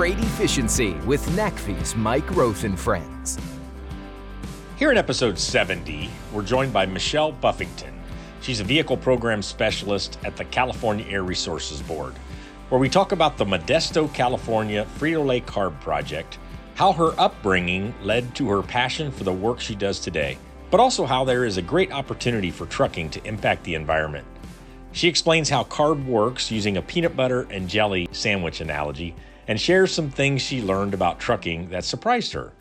Freight efficiency with NACFE's Mike Roeth and friends. Here in episode 70, we're joined by Michelle Buffington. She's a vehicle program specialist at the California Air Resources Board, where we talk about the Modesto, California Frito Lay Carb Project, how her upbringing led to her passion for the work she does today, but also how there is a great opportunity for trucking to impact the environment. She explains how carb works using a peanut butter and jelly sandwich analogy and shares some things she learned about trucking that surprised her.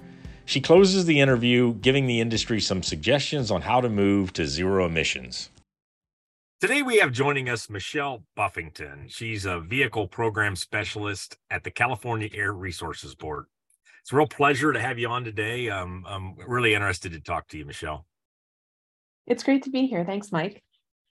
She closes the interview giving the industry some suggestions on how to move to zero emissions. Today, we have joining us Michelle Buffington. She's a vehicle program specialist at the California Air Resources Board. It's a real pleasure to have you on today. Um, I'm really interested to talk to you, Michelle. It's great to be here. Thanks, Mike.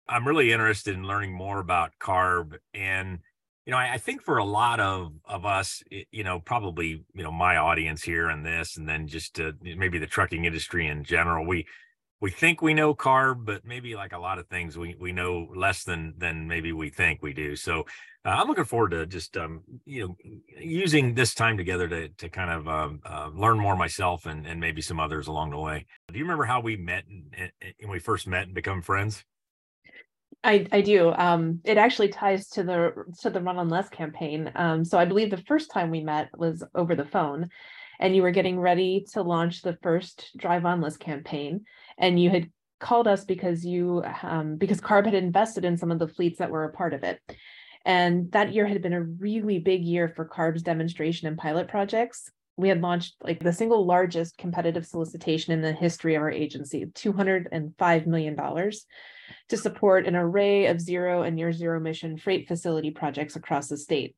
I'm really interested in learning more about carb and you know I, I, think for a lot of of us you know probably you know my audience here and this and then just maybe the trucking industry in general we we think we know carb but maybe like a lot of things we we know less than than maybe we think we do. So uh, i'm looking forward to just um you know using this time together to to kind of um, uh, learn more myself and and maybe some others along the way. Do you remember how we met and, and we first met and become friends I, I do. Um, it actually ties to the to the Run on Less campaign. Um, so I believe the first time we met was over the phone, and you were getting ready to launch the first Drive on Less campaign, and you had called us because you um, because Carb had invested in some of the fleets that were a part of it. And that year had been a really big year for Carb's demonstration and pilot projects we had launched like the single largest competitive solicitation in the history of our agency, $205 million to support an array of zero and near zero emission freight facility projects across the state.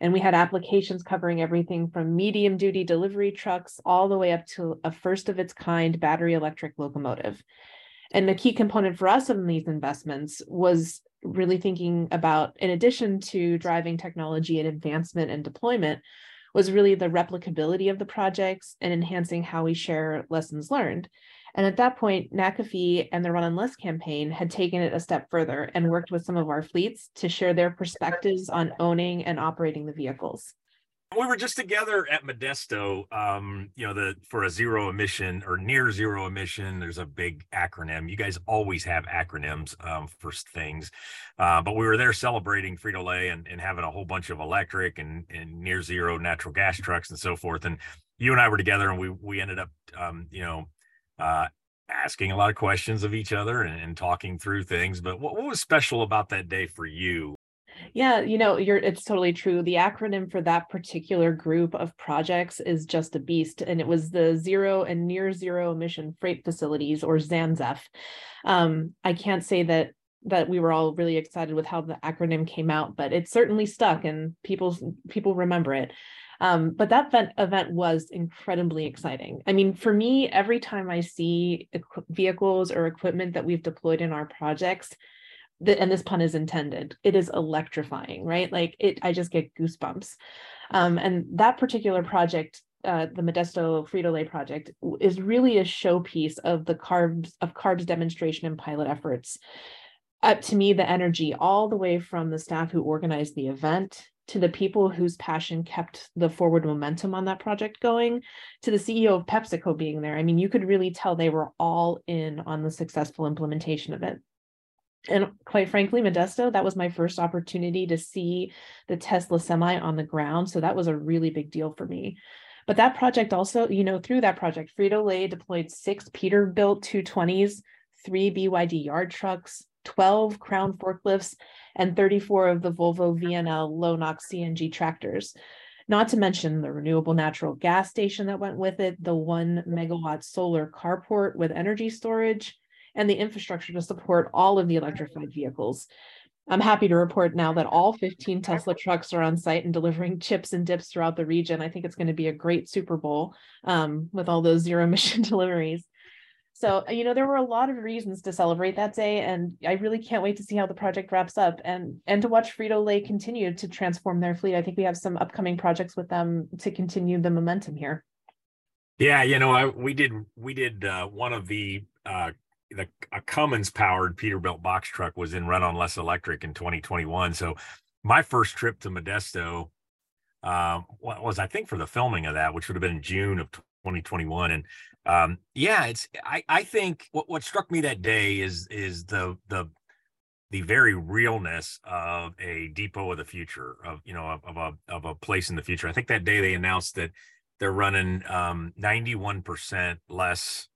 And we had applications covering everything from medium duty delivery trucks all the way up to a first of its kind battery electric locomotive. And the key component for us in these investments was really thinking about, in addition to driving technology and advancement and deployment, was really the replicability of the projects and enhancing how we share lessons learned. And at that point, NACFE and the Run on Less campaign had taken it a step further and worked with some of our fleets to share their perspectives on owning and operating the vehicles we were just together at Modesto, um, you know, the for a zero emission or near zero emission. There's a big acronym. You guys always have acronyms um, for things, uh, but we were there celebrating Frito Lay and, and having a whole bunch of electric and, and near zero natural gas trucks and so forth. And you and I were together, and we we ended up, um, you know, uh, asking a lot of questions of each other and, and talking through things. But what, what was special about that day for you? Yeah, you know, you're it's totally true. The acronym for that particular group of projects is just a beast. And it was the zero and near zero emission freight facilities or ZANZEFF. Um, I can't say that that we were all really excited with how the acronym came out, but it certainly stuck and people people remember it. Um, but that event, event was incredibly exciting. I mean, for me, every time I see vehicles or equipment that we've deployed in our projects, the, and this pun is intended it is electrifying right? Like it i just get goosebumps. Um, and that particular project uh, the modesto frito-lay project is really a showpiece of the carbs of carbs demonstration and pilot efforts. Up to me the energy all the way from the staff who organized the event to the people whose passion kept the forward momentum on that project going to the ceo of pepsico being there. I mean you could really tell they were all in on the successful implementation of it and quite frankly, Modesto, that was my first opportunity to see the Tesla semi on the ground. So that was a really big deal for me. But that project also, you know, through that project, Frito Lay deployed six Peterbilt 220s, three BYD yard trucks, 12 Crown forklifts, and 34 of the Volvo VNL low NOx CNG tractors. Not to mention the renewable natural gas station that went with it, the one megawatt solar carport with energy storage, and the infrastructure to support all of the electrified vehicles. I'm happy to report now that all 15 Tesla trucks are on site and delivering chips and dips throughout the region. I think it's going to be a great Super Bowl um, with all those zero emission deliveries. So, you know, there were a lot of reasons to celebrate that day, and I really can't wait to see how the project wraps up and and to watch Frito Lay continue to transform their fleet. I think we have some upcoming projects with them to continue the momentum here. Yeah, you know, I, we did we did uh, one of the uh, the a Cummins powered Peterbilt box truck was in Run on Less Electric in 2021. So my first trip to Modesto um, was I think for the filming of that, which would have been June of 2021. And um, yeah, it's I I think what what struck me that day is is the the the very realness of a depot of the future of you know of, of a of a place in the future. I think that day they announced that they're running um, 91% less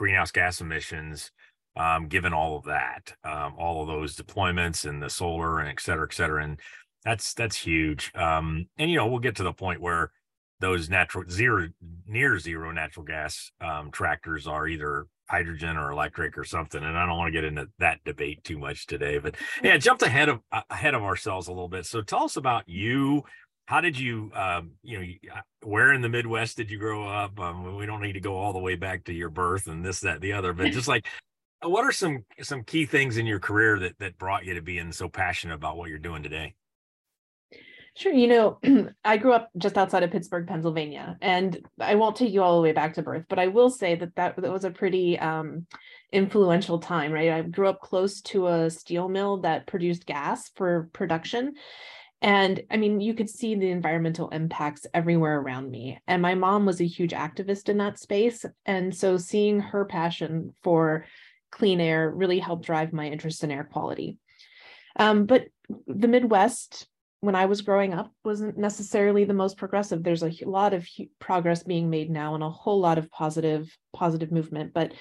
greenhouse gas emissions um, given all of that, um, all of those deployments and the solar and et cetera, et cetera. And that's that's huge. Um, and you know, we'll get to the point where those natural zero near zero natural gas um, tractors are either hydrogen or electric or something and i don't want to get into that debate too much today but yeah jumped ahead of ahead of ourselves a little bit so tell us about you how did you um, you know uh, where in the midwest did you grow up um, we don't need to go all the way back to your birth and this that the other but just like what are some some key things in your career that that brought you to being so passionate about what you're doing today Sure. You know, I grew up just outside of Pittsburgh, Pennsylvania, and I won't take you all the way back to birth, but I will say that that, that was a pretty um, influential time, right? I grew up close to a steel mill that produced gas for production. And I mean, you could see the environmental impacts everywhere around me. And my mom was a huge activist in that space. And so seeing her passion for clean air really helped drive my interest in air quality. Um, but the Midwest when I was growing up wasn't necessarily the most progressive. There's a lot of progress being made now and a whole lot of positive positive movement, but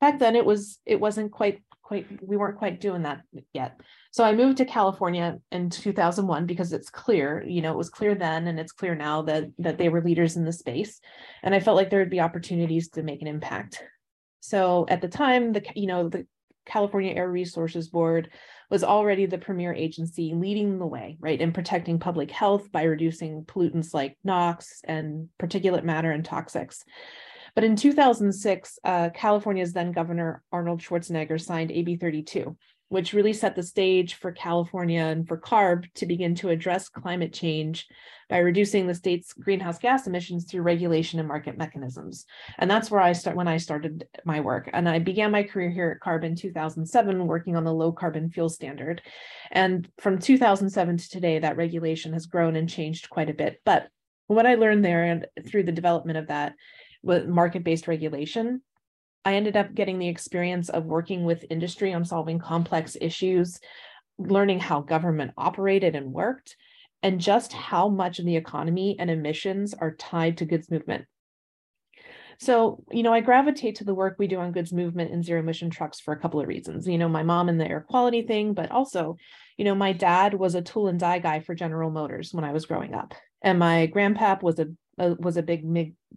back then it was it wasn't quite quite we weren't quite doing that yet. So I moved to California in 2001 because it's clear, you know, it was clear then and it's clear now that that they were leaders in the space and I felt like there would be opportunities to make an impact. So at the time the you know the California Air Resources Board was already the premier agency leading the way, right, in protecting public health by reducing pollutants like NOx and particulate matter and toxics. But in 2006, uh, California's then governor Arnold Schwarzenegger signed AB 32, which really set the stage for California and for CARB to begin to address climate change by reducing the state's greenhouse gas emissions through regulation and market mechanisms. And that's where I start when I started my work. And I began my career here at CARB in 2007, working on the low carbon fuel standard. And from 2007 to today, that regulation has grown and changed quite a bit. But what I learned there and through the development of that with market-based regulation I ended up getting the experience of working with industry on solving complex issues, learning how government operated and worked, and just how much of the economy and emissions are tied to goods movement. So, you know, I gravitate to the work we do on goods movement and zero emission trucks for a couple of reasons. You know, my mom and the air quality thing, but also, you know, my dad was a tool and die guy for General Motors when I was growing up, and my grandpap was a, a was a big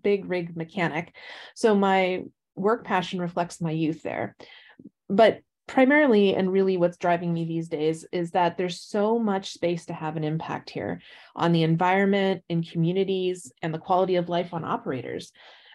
big rig mechanic. So my work passion reflects my youth there. But primarily and really what's driving me these days is that there's so much space to have an impact here on the environment in communities and the quality of life on operators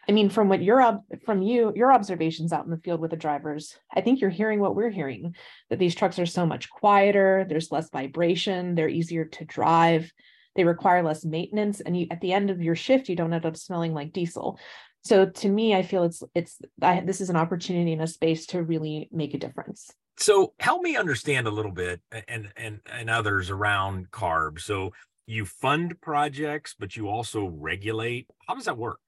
i mean from what your from you your observations out in the field with the drivers i think you're hearing what we're hearing that these trucks are so much quieter there's less vibration they're easier to drive they require less maintenance and you at the end of your shift you don't end up smelling like diesel. So to me i feel it's it's I, this is an opportunity in a space to really make a difference. So help me understand a little bit and and and others around CARB so you fund projects but you also regulate. How does that work?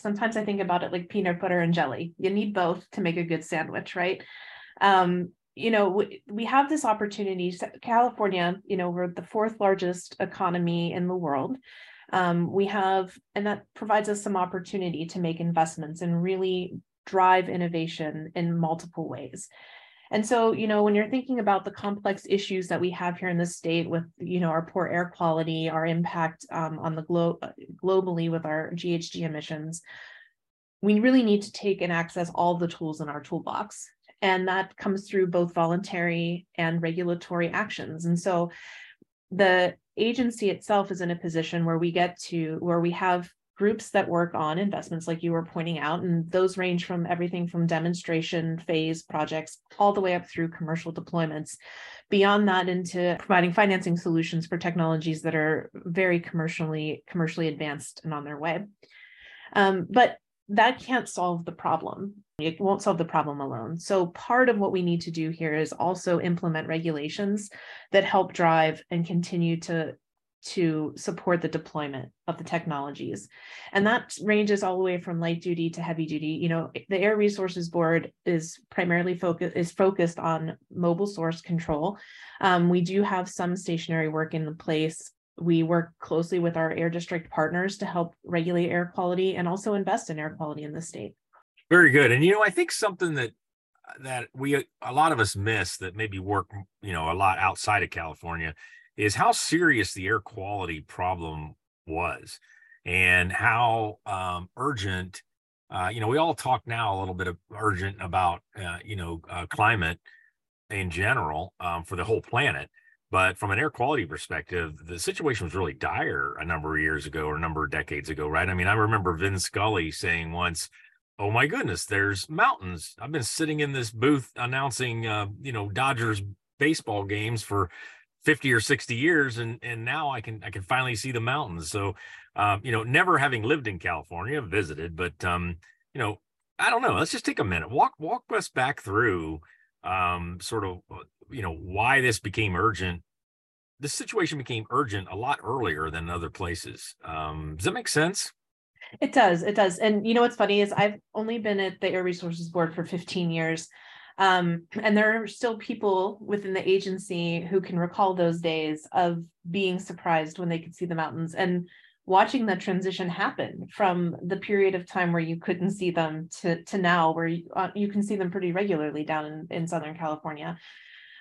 Sometimes i think about it like peanut butter and jelly. You need both to make a good sandwich right? Um you know we, have this opportunity california you know we're the fourth largest economy in the world um, we have, and that provides us some opportunity to make investments and really drive innovation in multiple ways. And so, you know, when you're thinking about the complex issues that we have here in the state with, you know, our poor air quality, our impact um, on the globe globally with our GHG emissions, we really need to take and access all the tools in our toolbox. And that comes through both voluntary and regulatory actions. And so the agency itself is in a position where we get to where we have groups that work on investments like you were pointing out and those range from everything from demonstration phase projects all the way up through commercial deployments beyond that into providing financing solutions for technologies that are very commercially commercially advanced and on their way um, but that can't solve the problem. It won't solve the problem alone. So, part of what we need to do here is also implement regulations that help drive and continue to to support the deployment of the technologies. And that ranges all the way from light duty to heavy duty. You know, the Air Resources Board is primarily focused is focused on mobile source control. Um, we do have some stationary work in the place. We work closely with our air district partners to help regulate air quality and also invest in air quality in the state. Very good. And you know, I think something that that we a lot of us miss that maybe work, you know, a lot outside of California is how serious the air quality problem was and how um, urgent uh, you know we all talk now a little bit of urgent about uh, you know uh, climate in general um, for the whole planet but from an air quality perspective the situation was really dire a number of years ago or a number of decades ago right i mean i remember vin scully saying once oh my goodness there's mountains. I've been sitting in this booth announcing uh, you know dodgers baseball games for 50 or 60 years and and now i can i can finally see the mountains. So um, you know never having lived in california visited but um you know i don't know let's just take a minute. Walk walk us back through um sort of uh, you know why this became urgent. This situation became urgent a lot earlier than other places. Um does that make sense it does it does and you know what's funny is i've only been at the air resources board for 15 years um, and there are still people within the agency who can recall those days of being surprised when they could see the mountains and watching that transition happen from the period of time where you couldn't see them to, to now where you, uh, you can see them pretty regularly down in, in Southern California.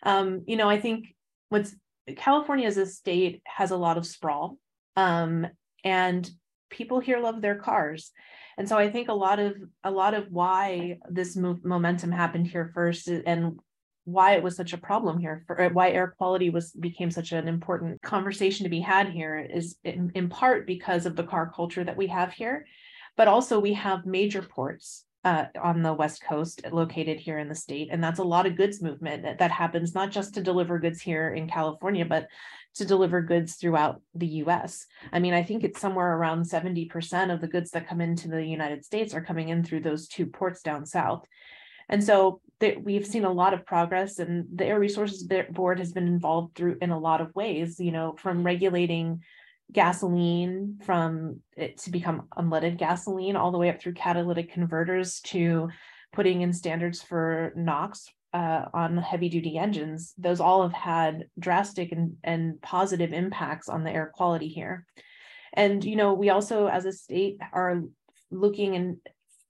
Um, you know, I think what's California as a state has a lot of sprawl um, and people here love their cars. And so i think a lot of a lot of why this momentum happened here first and why it was such a problem here for why air quality was became such an important conversation to be had here is in, in part because of the car culture that we have here. But also we have major ports uh, on the west coast located here in the state. And that's a lot of goods movement that, that happens not just to deliver goods here in california but to deliver goods throughout the US. I mean, I think it's somewhere around 70% of the goods that come into the United States are coming in through those two ports down south. And so we've seen a lot of progress and the Air Resources Board has been involved through in a lot of ways, you know, from regulating gasoline from it to become unleaded gasoline all the way up through catalytic converters to putting in standards for NOx uh, on heavy duty engines, those all have had drastic and, and positive impacts on the air quality here. And, you know, we also as a state are looking and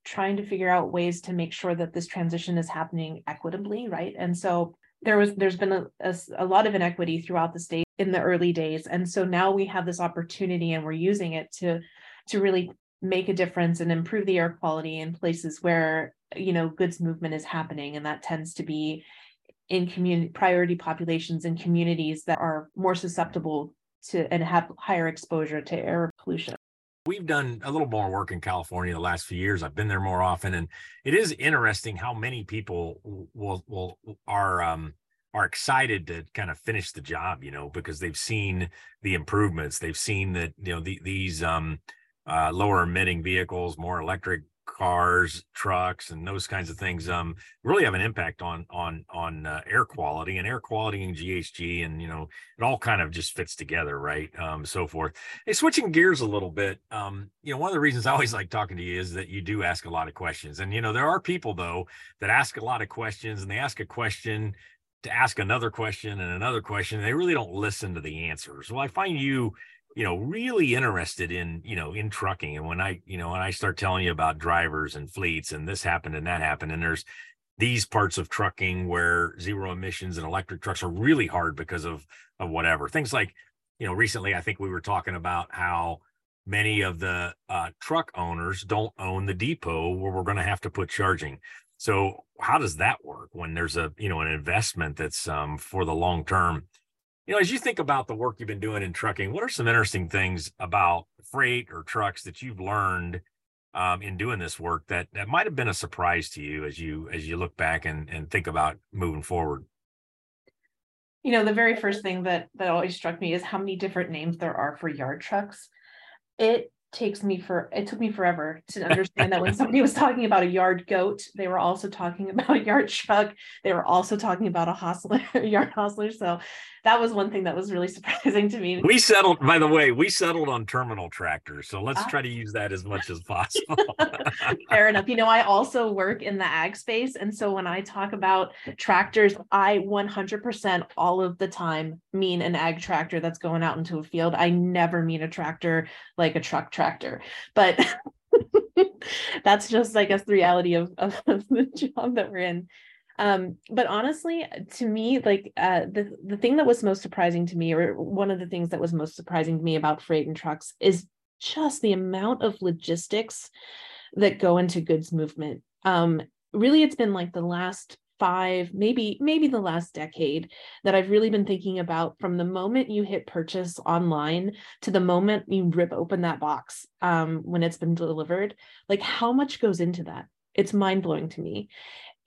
trying to figure out ways to make sure that this transition is happening equitably, right? And so there was there's been a, a, a lot of inequity throughout the state in the early days. And so now we have this opportunity and we're using it to to really make a difference and improve the air quality in places where you know goods movement is happening and that tends to be in community priority populations and communities that are more susceptible to and have higher exposure to air pollution We've done a little more work in California the last few years. I've been there more often, and it is interesting how many people will will are um, are excited to kind of finish the job, you know, because they've seen the improvements. They've seen that you know the, these um, uh, lower emitting vehicles, more electric cars, trucks, and those kinds of things um, really have an impact on on on uh, air quality and air quality and GHG, and you know it all kind of just fits together, right? Um, so forth. Hey, switching gears a little bit, um, you know, one of the reasons I always like talking to you is that you do ask a lot of questions, and you know there are people though that ask a lot of questions, and they ask a question to ask another question and another question, and they really don't listen to the answers. Well, I find you you know really interested in you know in trucking and when i you know when i start telling you about drivers and fleets and this happened and that happened and there's these parts of trucking where zero emissions and electric trucks are really hard because of of whatever. Things like you know recently i think we were talking about how many of the uh, truck owners don't own the depot where we're going to have to put charging. So how does that work when there's a you know an investment that's um, for the long term you know, as you think about the work you've been doing in trucking, what are some interesting things about freight or trucks that you've learned um, in doing this work that that might have been a surprise to you as you as you look back and and think about moving forward? You know, the very first thing that that always struck me is how many different names there are for yard trucks. It takes me for it took me forever to understand that when somebody was talking about a yard goat, they were also talking about a yard truck. They were also talking about a hostler, yard hostler. So that was one thing that was really surprising to me. We settled, by the way, we settled on terminal tractors. So let's ah. try to use that as much as possible. Fair enough. You know, I also work in the ag space. And so when I talk about tractors, I 100% all of the time mean an ag tractor that's going out into a field. I never mean a tractor like a truck tractor. But that's just, I guess, the reality of, of, of the job that we're in. Um but honestly to me like uh the the thing that was most surprising to me or one of the things that was most surprising to me about freight and trucks is just the amount of logistics that go into goods movement. Um really it's been like the last five maybe maybe the last decade that i've really been thinking about from the moment you hit purchase online to the moment you rip open that box um, when it's been delivered like how much goes into that it's mind-blowing to me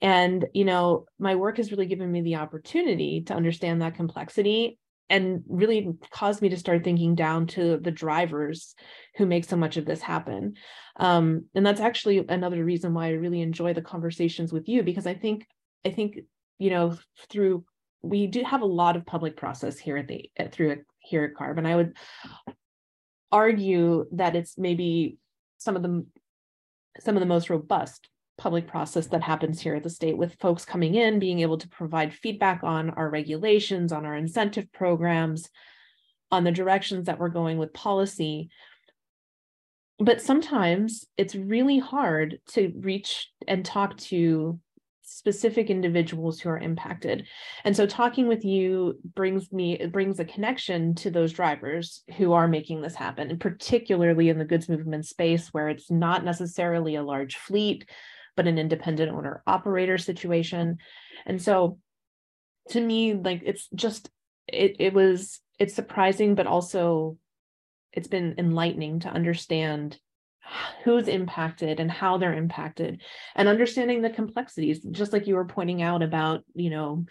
and, you know, my work has really given me the opportunity to understand that complexity and really caused me to start thinking down to the drivers who make so much of this happen. Um, and that's actually another reason why I really enjoy the conversations with you, because I think, I think, you know, through we do have a lot of public process here at the at, through here at CARB, and I would argue that it's maybe some of the some of the most robust public process that happens here at the state with folks coming in, being able to provide feedback on our regulations, on our incentive programs, on the directions that we're going with policy. But sometimes it's really hard to reach and talk to specific individuals who are impacted. And so talking with you brings me it brings a connection to those drivers who are making this happen, and particularly in the goods movement space where it's not necessarily a large fleet, but an independent owner operator situation. And so to me, like it's just it it was it's surprising, but also it's been enlightening to understand who's impacted and how they're impacted and understanding the complexities just like you were pointing out about you know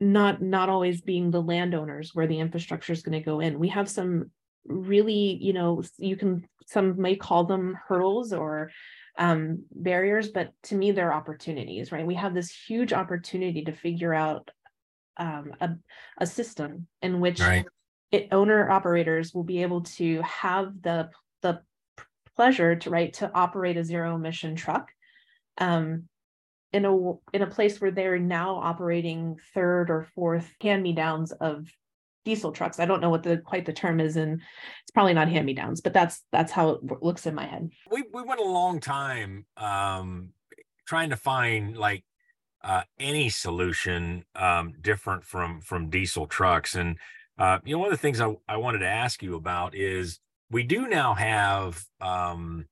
not not always being the landowners where the infrastructure is going to go in we have some really you know you can some may call them hurdles or um, barriers, but to me, they're opportunities, right? We have this huge opportunity to figure out um, a, a system in which right. it, owner operators will be able to have the the pleasure to right to operate a zero emission truck um, in a in a place where they're now operating third or fourth hand me downs of diesel trucks. I don't know what the quite the term is, and it's probably not hand me downs, but that's that's how it looks in my head. We we went a long time um, trying to find like uh, any solution um, different from from diesel trucks, and uh, you know one of the things I, I wanted to ask you about is we do now have um,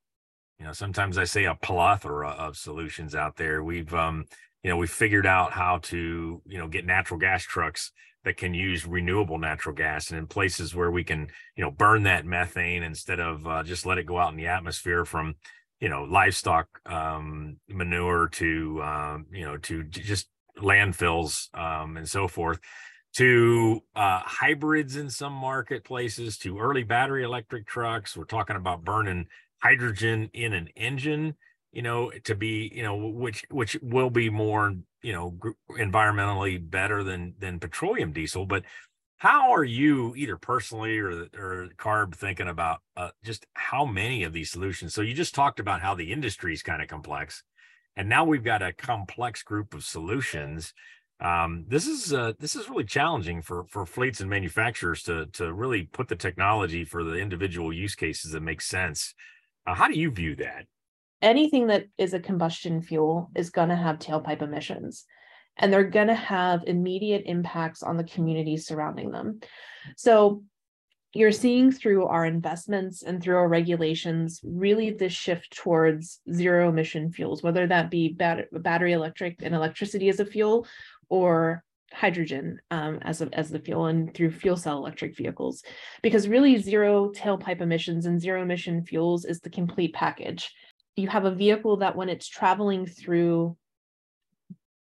you know sometimes I say a plethora of solutions out there. We've um, you know we've figured out how to you know get natural gas trucks that can use renewable natural gas and in places where we can you know burn that methane instead of uh, just let it go out in the atmosphere from you know livestock um, manure to um, you know to just landfills um, and so forth to uh, hybrids in some marketplaces to early battery electric trucks. We're talking about burning hydrogen in an engine you know to be you know which which will be more you know environmentally better than than petroleum diesel. But how are you either personally or or carb thinking about uh, just how many of these solutions? So you just talked about how the industry is kind of complex and now we've got a complex group of solutions um, this is uh, this is really challenging for for fleets and manufacturers to to really put the technology for the individual use cases that make sense uh, how do you view that anything that is a combustion fuel is going to have tailpipe emissions and they're going to have immediate impacts on the communities surrounding them. So you're seeing through our investments and through our regulations really this shift towards zero emission fuels, whether that be bat- battery electric and electricity as a fuel or hydrogen um, as, a, as the fuel and through fuel cell electric vehicles. Because really zero tailpipe emissions and zero emission fuels is the complete package. You have a vehicle that when it's traveling through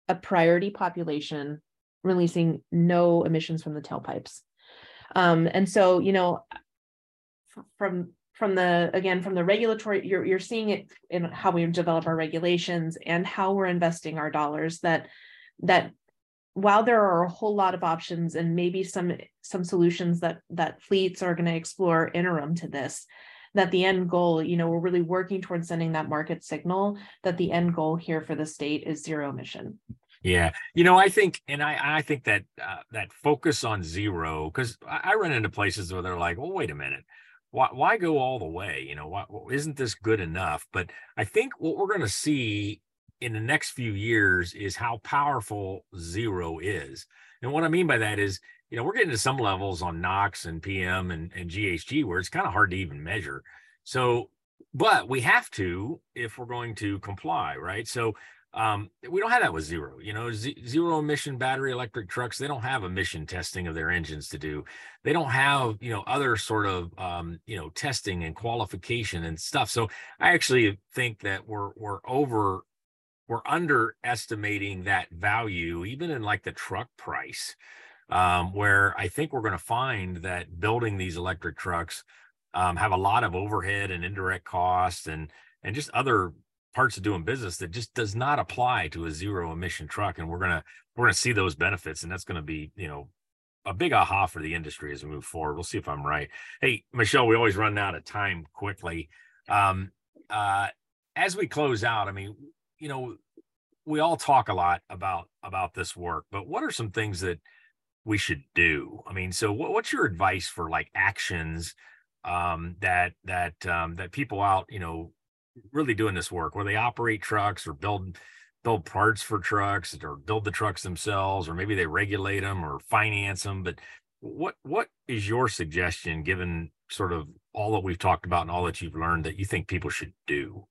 a priority population releasing no emissions from the tailpipes. Um, and so you know from from the again from the regulatory you're you're seeing it in how we develop our regulations and how we're investing our dollars that that while there are a whole lot of options and maybe some some solutions that that fleets are going to explore interim to this that the end goal you know we're really working towards sending that market signal that the end goal here for the state is zero emission yeah, you know, I think, and I, I think that uh, that focus on zero, because I, I run into places where they're like, "Well, wait a minute, why, why go all the way? You know, why, isn't this good enough?" But I think what we're going to see in the next few years is how powerful zero is, and what I mean by that is, you know, we're getting to some levels on NOx and PM and, and GHG where it's kind of hard to even measure. So, but we have to if we're going to comply, right? So um, we don't have that with zero. You know, z- zero emission battery electric trucks. They don't have emission testing of their engines to do. They don't have you know other sort of um, you know testing and qualification and stuff. So I actually think that we're we're over we're underestimating that value even in like the truck price. Um, where I think we're going to find that building these electric trucks um, have a lot of overhead and indirect costs and and just other parts of doing business that just does not apply to a zero emission truck and we're going to we're going to see those benefits and that's going to be you know a big aha for the industry as we move forward. We'll see if i'm right. Hey michelle we always run out of time quickly. Um uh as we close out i mean you know we all talk a lot about about this work but what are some things that we should do? I mean so what, what's your advice for like actions um that that um that people out you know really doing this work where they operate trucks or build build parts for trucks or build the trucks themselves or maybe they regulate them or finance them but what what is your suggestion given sort of all that we've talked about and all that you've learned that you think people should do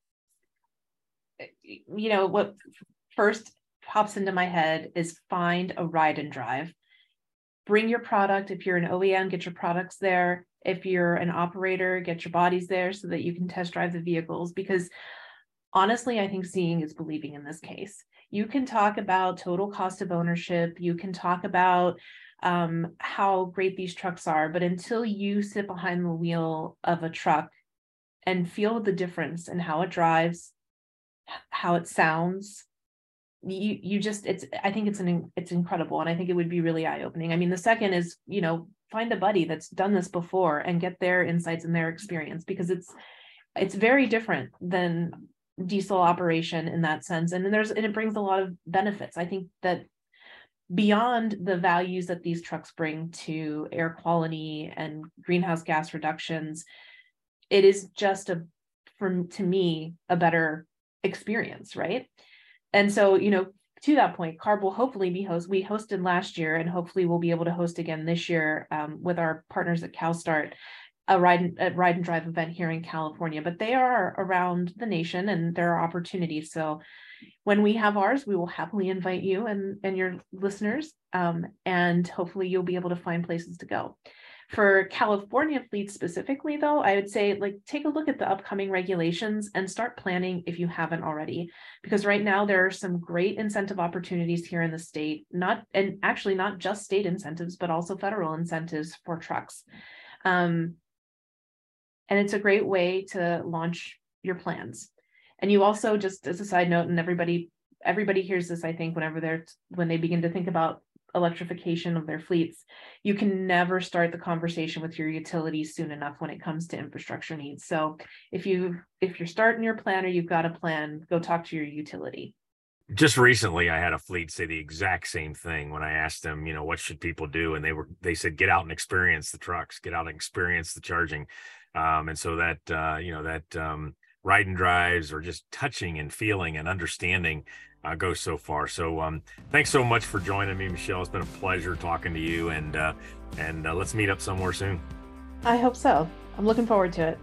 you know what first pops into my head is find a ride and drive bring your product if you're an OEM get your products there if you're an operator, get your bodies there so that you can test drive the vehicles. Because honestly, I think seeing is believing in this case. You can talk about total cost of ownership, you can talk about um, how great these trucks are, but until you sit behind the wheel of a truck and feel the difference in how it drives, how it sounds, you you just it's i think it's an it's incredible and i think it would be really eye opening i mean the second is you know find a buddy that's done this before and get their insights and their experience because it's it's very different than diesel operation in that sense and then there's and it brings a lot of benefits. I think that beyond the values that these trucks bring to air quality and greenhouse gas reductions it is just a from to me a better experience right and so you know to that point, CARB will hopefully be host. We hosted last year, and hopefully we'll be able to host again this year um, with our partners at CalStart, a ride a ride and drive event here in California. But they are around the nation, and there are opportunities. So when we have ours, we will happily invite you and and your listeners, um, and hopefully you'll be able to find places to go. For California fleets specifically, though, I would say like take a look at the upcoming regulations and start planning if you haven't already. Because right now there are some great incentive opportunities here in the state, not and actually not just state incentives, but also federal incentives for trucks. Um, and it's a great way to launch your plans. And you also just as a side note, and everybody everybody hears this, I think, whenever they're when they begin to think about electrification of their fleets, you can never start the conversation with your utilities soon enough when it comes to infrastructure needs. So if you if you're starting your plan or you've got a plan, go talk to your utility. Just recently I had a fleet say the exact same thing when I asked them, you know, what should people do? And they were they said get out and experience the trucks, get out and experience the charging. Um, and so that uh, you know, that um ride and drives or just touching and feeling and understanding uh, go so far. So um, thanks so much for joining me, Michelle. It's been a pleasure talking to you, and uh, and uh, let's meet up somewhere soon. I hope so. I'm looking forward to it.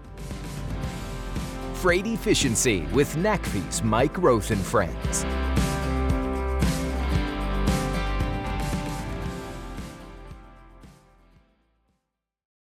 Freight Efficiency with NACFE's Mike Roeth and Friends.